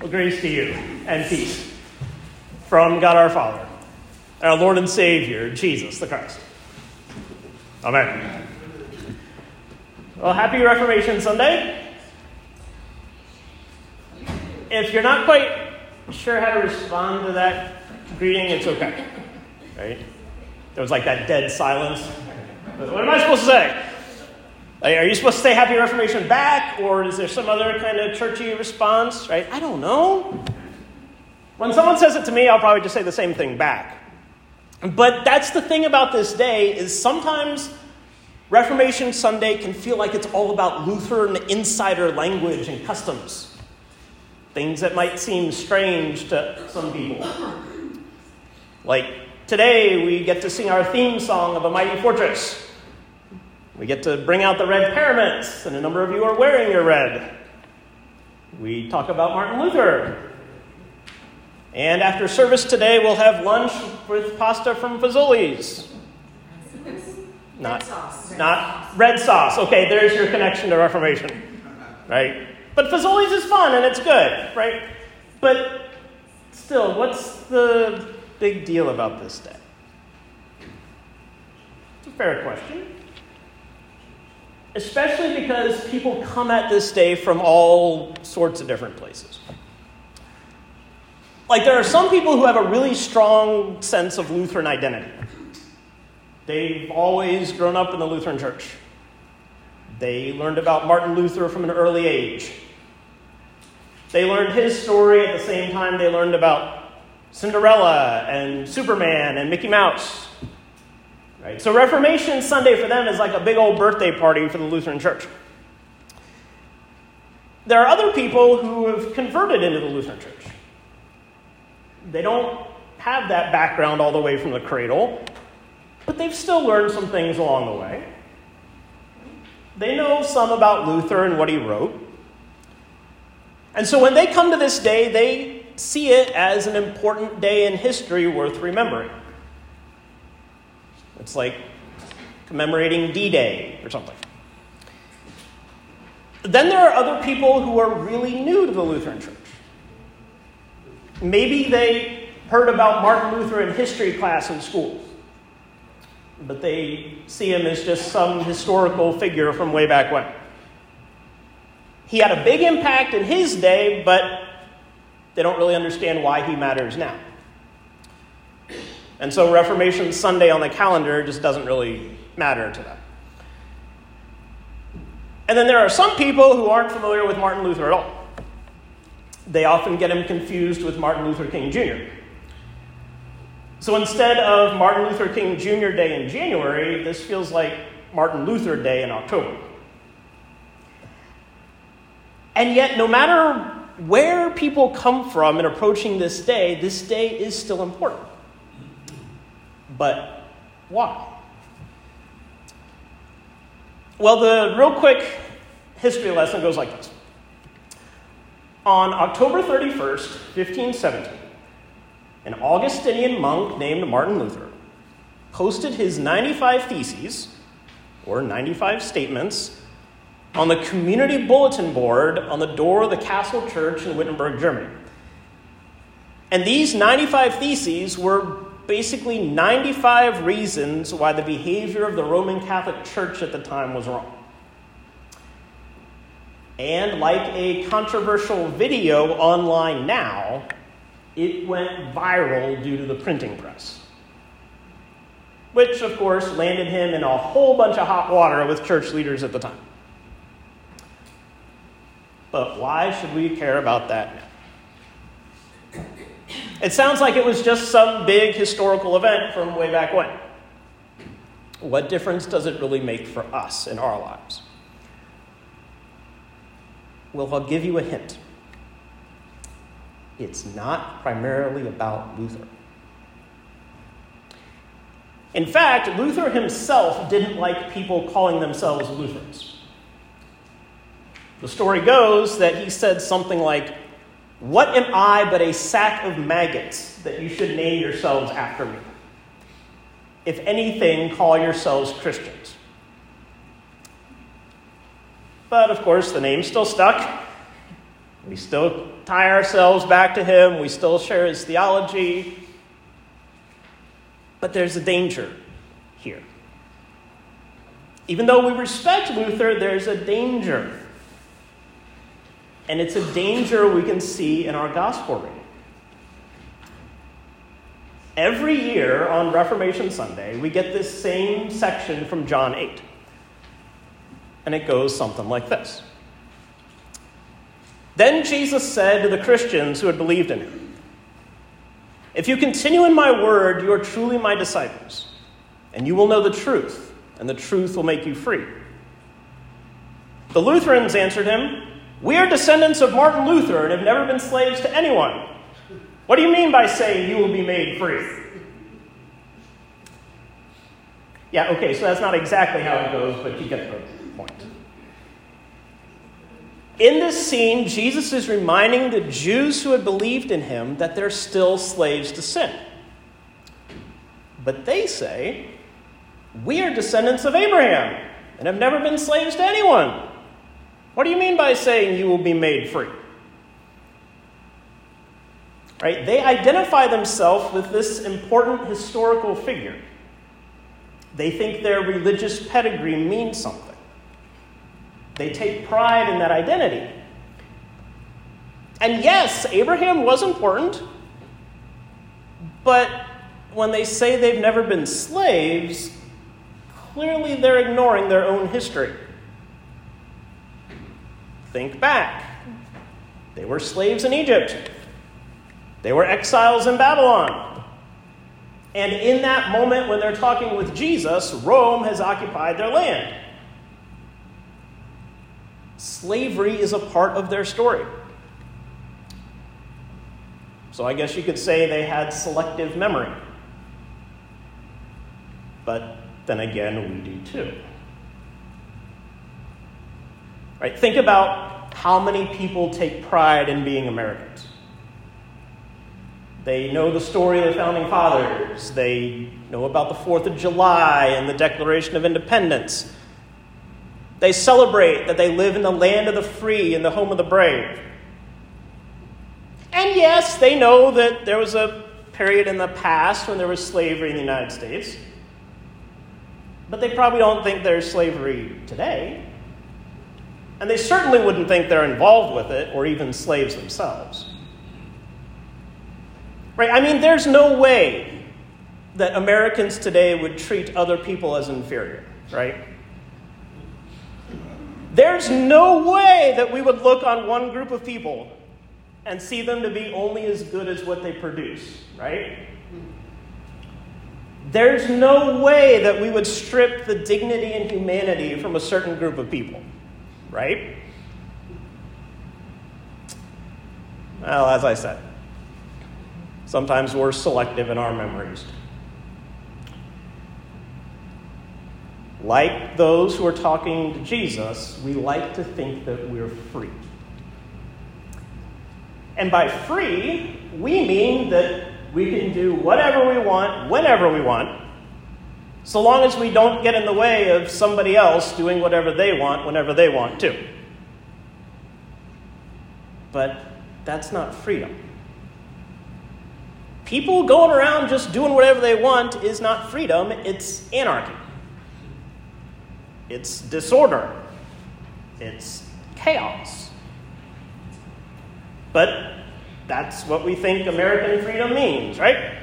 Well, grace to you and peace from God our Father, our Lord and Savior, Jesus the Christ. Amen. Well, happy Reformation Sunday. If you're not quite sure how to respond to that greeting, it's okay. Right? There was like that dead silence. What am I supposed to say? Are you supposed to say Happy Reformation back, or is there some other kind of churchy response? Right? I don't know. When someone says it to me, I'll probably just say the same thing back. But that's the thing about this day is sometimes Reformation Sunday can feel like it's all about Lutheran insider language and customs. Things that might seem strange to some people. Like today, we get to sing our theme song of A Mighty Fortress. We get to bring out the red paraments, and a number of you are wearing your red. We talk about Martin Luther. And after service today, we'll have lunch with pasta from Fazoli's. Not, red sauce. not red sauce. Okay, there's your connection to Reformation, right? But Fazoli's is fun and it's good, right? But still, what's the big deal about this day? It's a fair question especially because people come at this day from all sorts of different places. Like, there are some people who have a really strong sense of Lutheran identity. They've always grown up in the Lutheran church. They learned about Martin Luther from an early age. They learned his story at the same time they learned about Cinderella and Superman and Mickey Mouse. Right? So Reformation Sunday for them is like a big old birthday party for the Lutheran Church. There are other people who have converted into the Lutheran Church. They don't have that background all the way from the cradle, but they've still learned some things along the way. They know some about Luther and what he wrote. And so when they come to this day, they see it as an important day in history worth remembering. It's like commemorating D Day or something. Then there are other people who are really new to the Lutheran Church. Maybe they heard about Martin Luther in history class in school, but they see him as just some historical figure from way back when. He had a big impact in his day, but they don't really understand why he matters now. And so Reformation Sunday on the calendar just doesn't really matter to them. And then there are some people who aren't familiar with Martin Luther at all. They often get him confused with Martin Luther King Jr. So instead of Martin Luther King Jr. Day in January, this feels like Martin Luther Day in October. And yet, no matter where people come from in approaching this day, this day is still important. But why? Well, the real quick history lesson goes like this. On October 31st, 1517, an Augustinian monk named Martin Luther posted his 95 theses, or 95 statements, on the community bulletin board on the door of the Castle Church in Wittenberg, Germany. And these 95 theses were basically 95 reasons why the behavior of the Roman Catholic Church at the time was wrong. And like a controversial video online now, it went viral due to the printing press. Which, of course, landed him in a whole bunch of hot water with church leaders at the time. But why should we care about that now? It sounds like it was just some big historical event from way back when. What difference does it really make for us in our lives? Well, I'll give you a hint. It's not primarily about Luther. In fact, Luther himself didn't like people calling themselves Lutherans. The story goes that he said something like, what am I but a sack of maggots that you should name yourselves after me? If anything, call yourselves Christians. But of course, the name still stuck. We still tie ourselves back to him. We still share his theology. But there's a danger here. Even though we respect Luther, there's a danger. And it's a danger we can see in our gospel reading. Every year on Reformation Sunday, we get this same section from John 8. And it goes something like this Then Jesus said to the Christians who had believed in him, If you continue in my word, you are truly my disciples, and you will know the truth and the truth will make you free. The Lutherans answered him, We are descendants of Martin Luther and have never been slaves to anyone. What do you mean by saying you will be made free? Yeah, okay, so that's not exactly how it goes, but you get the point. In this scene, Jesus is reminding the Jews who had believed in him that they're still slaves to sin. But they say, we are descendants of Abraham and have never been slaves to anyone. What do you mean by saying you will be made free? Right? They identify themselves with this important historical figure. They think their religious pedigree means something. They take pride in that identity. And yes, Abraham was important, but when they say they've never been slaves, clearly they're ignoring their own history. Think back. They were slaves in Egypt, they were exiles in Babylon. And in that moment, when they're talking with Jesus, Rome has occupied their land. Slavery is a part of their story. So I guess you could say they had selective memory. But then again, we do too. Right? Think about how many people take pride in being Americans. They know the story of the founding fathers. They know about the 4th of July and the Declaration of Independence. They celebrate that they live in the land of the free and the home of the brave. And yes, they know that there was a period in the past when there was slavery in the United States. But they probably don't think there's slavery today. And they certainly wouldn't think they're involved with it or even slaves themselves. Right? I mean, there's no way that Americans today would treat other people as inferior, right? There's no way that we would look on one group of people and see them to be only as good as what they produce, right? There's no way that we would strip the dignity and humanity from a certain group of people, right? Well, as I said, sometimes we're selective in our memories. Like those who are talking to Jesus, we like to think that we're free. And by free, we mean that we can do whatever we want, whenever we want, so long as we don't get in the way of somebody else doing whatever they want whenever they want to. But that's not freedom. People going around just doing whatever they want is not freedom, it's anarchy. It's disorder. It's chaos. But that's what we think American freedom means, right?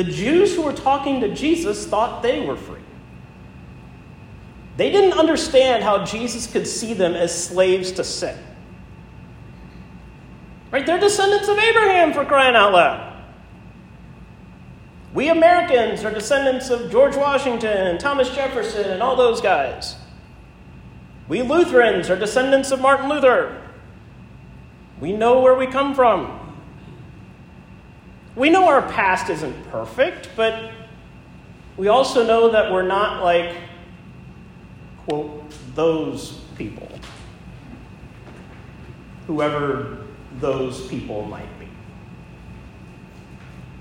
The Jews who were talking to Jesus thought they were free. They didn't understand how Jesus could see them as slaves to sin. Right? They're descendants of Abraham for crying out loud. We Americans are descendants of George Washington and Thomas Jefferson and all those guys. We Lutherans are descendants of Martin Luther. We know where we come from. We know our past isn't perfect, but we also know that we're not like, quote, those people. Whoever those people might be.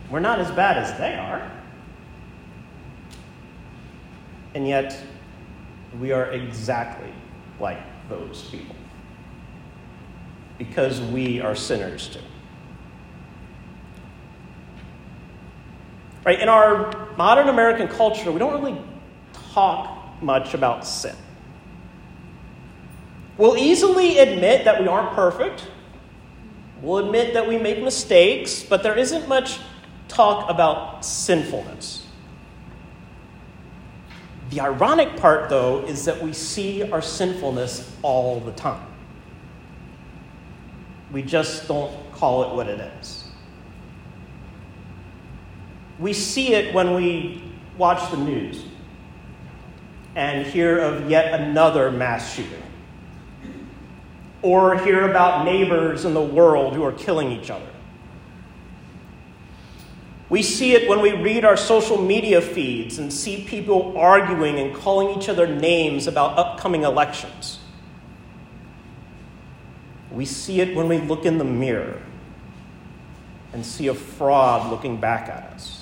We're not as bad as they are. And yet, we are exactly like those people because we are sinners too. Right? In our modern American culture, we don't really talk much about sin. We'll easily admit that we aren't perfect. We'll admit that we make mistakes, but there isn't much talk about sinfulness. The ironic part, though, is that we see our sinfulness all the time. We just don't call it what it is. We see it when we watch the news and hear of yet another mass shooting, or hear about neighbors in the world who are killing each other. We see it when we read our social media feeds and see people arguing and calling each other names about upcoming elections. We see it when we look in the mirror and see a fraud looking back at us.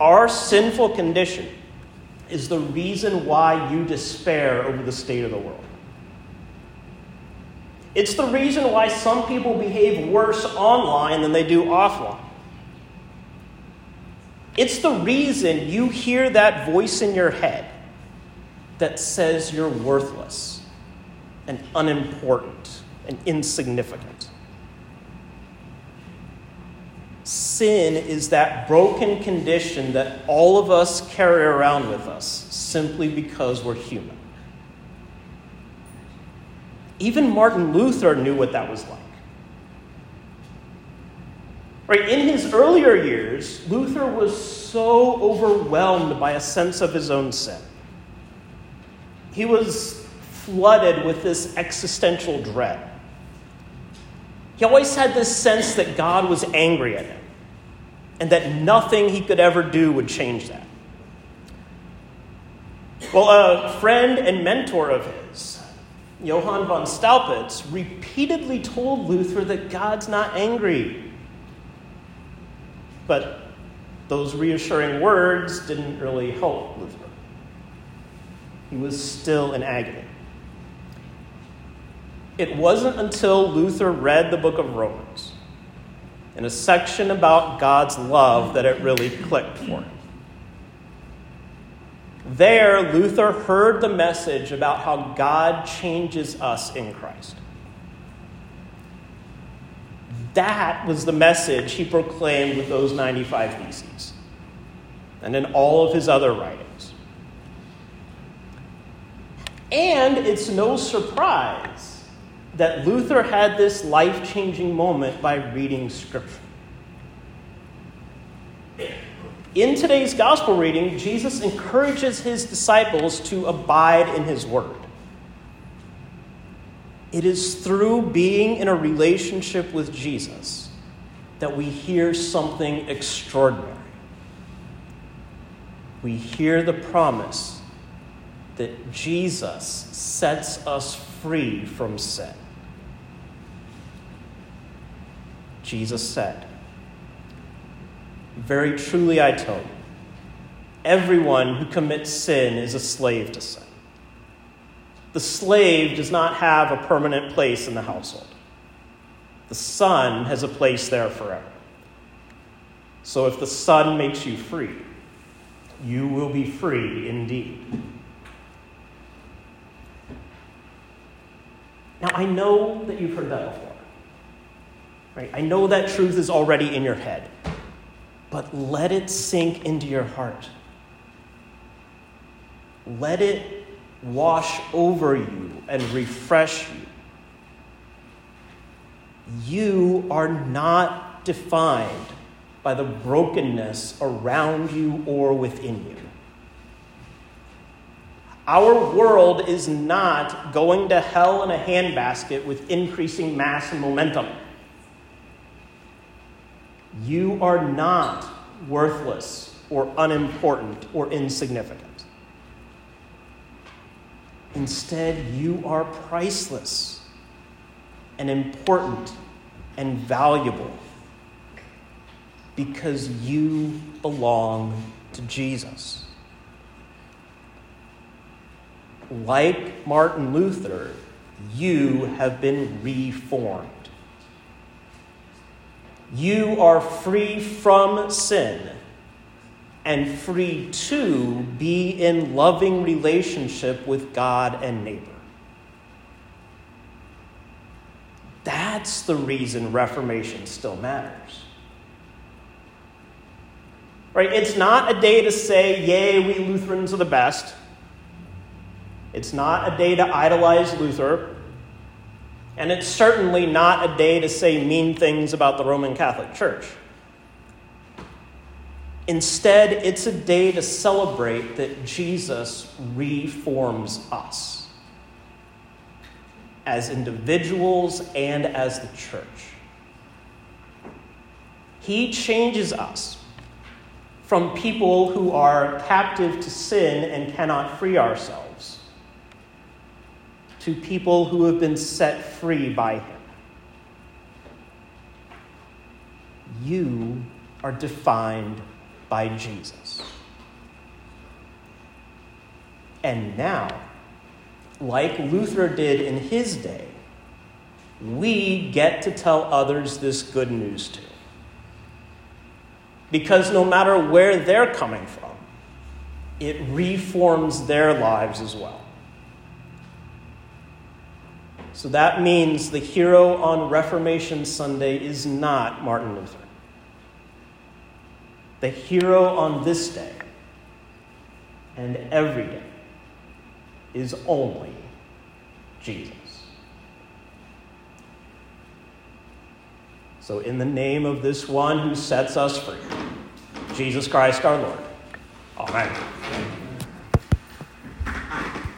Our sinful condition is the reason why you despair over the state of the world. It's the reason why some people behave worse online than they do offline. It's the reason you hear that voice in your head that says you're worthless and unimportant and insignificant. Sin is that broken condition that all of us carry around with us simply because we're human. Even Martin Luther knew what that was like. Right, in his earlier years, Luther was so overwhelmed by a sense of his own sin. He was flooded with this existential dread. He always had this sense that God was angry at him and that nothing he could ever do would change that. Well, a friend and mentor of his, Johann von Staupitz, repeatedly told Luther that God's not angry. But those reassuring words didn't really help Luther. He was still in agony. It wasn't until Luther read the book of Romans in a section about God's love that it really clicked for him. There, Luther heard the message about how God changes us in Christ. That was the message he proclaimed with those 95 theses and in all of his other writings. And it's no surprise that Luther had this life changing moment by reading Scripture. In today's gospel reading, Jesus encourages his disciples to abide in his word. It is through being in a relationship with Jesus that we hear something extraordinary. We hear the promise that Jesus sets us free from sin. Jesus said, Very truly I tell you, everyone who commits sin is a slave to sin. The slave does not have a permanent place in the household, the son has a place there forever. So if the son makes you free, you will be free indeed. Now, I know that you've heard that before. Right? I know that truth is already in your head, but let it sink into your heart. Let it wash over you and refresh you. You are not defined by the brokenness around you or within you. Our world is not going to hell in a handbasket with increasing mass and momentum. You are not worthless or unimportant or insignificant. Instead, you are priceless and important and valuable because you belong to Jesus. like Martin Luther, you have been reformed. You are free from sin and free to be in loving relationship with God and neighbor. That's the reason Reformation still matters. Right? It's not a day to say, yay, we Lutherans are the best. It's not a day to idolize Luther. And it's certainly not a day to say mean things about the Roman Catholic Church. Instead, it's a day to celebrate that Jesus reforms us as individuals and as the church. He changes us from people who are captive to sin and cannot free ourselves to people who have been set free by Him. You are defined by Jesus. And now, like Luther did in his day, we get to tell others this good news too. Because no matter where they're coming from, it reforms their lives as well. So that means the hero on Reformation Sunday is not Martin Luther. The hero on this day and every day is only Jesus. So, in the name of this one who sets us free, Jesus Christ our Lord. Amen.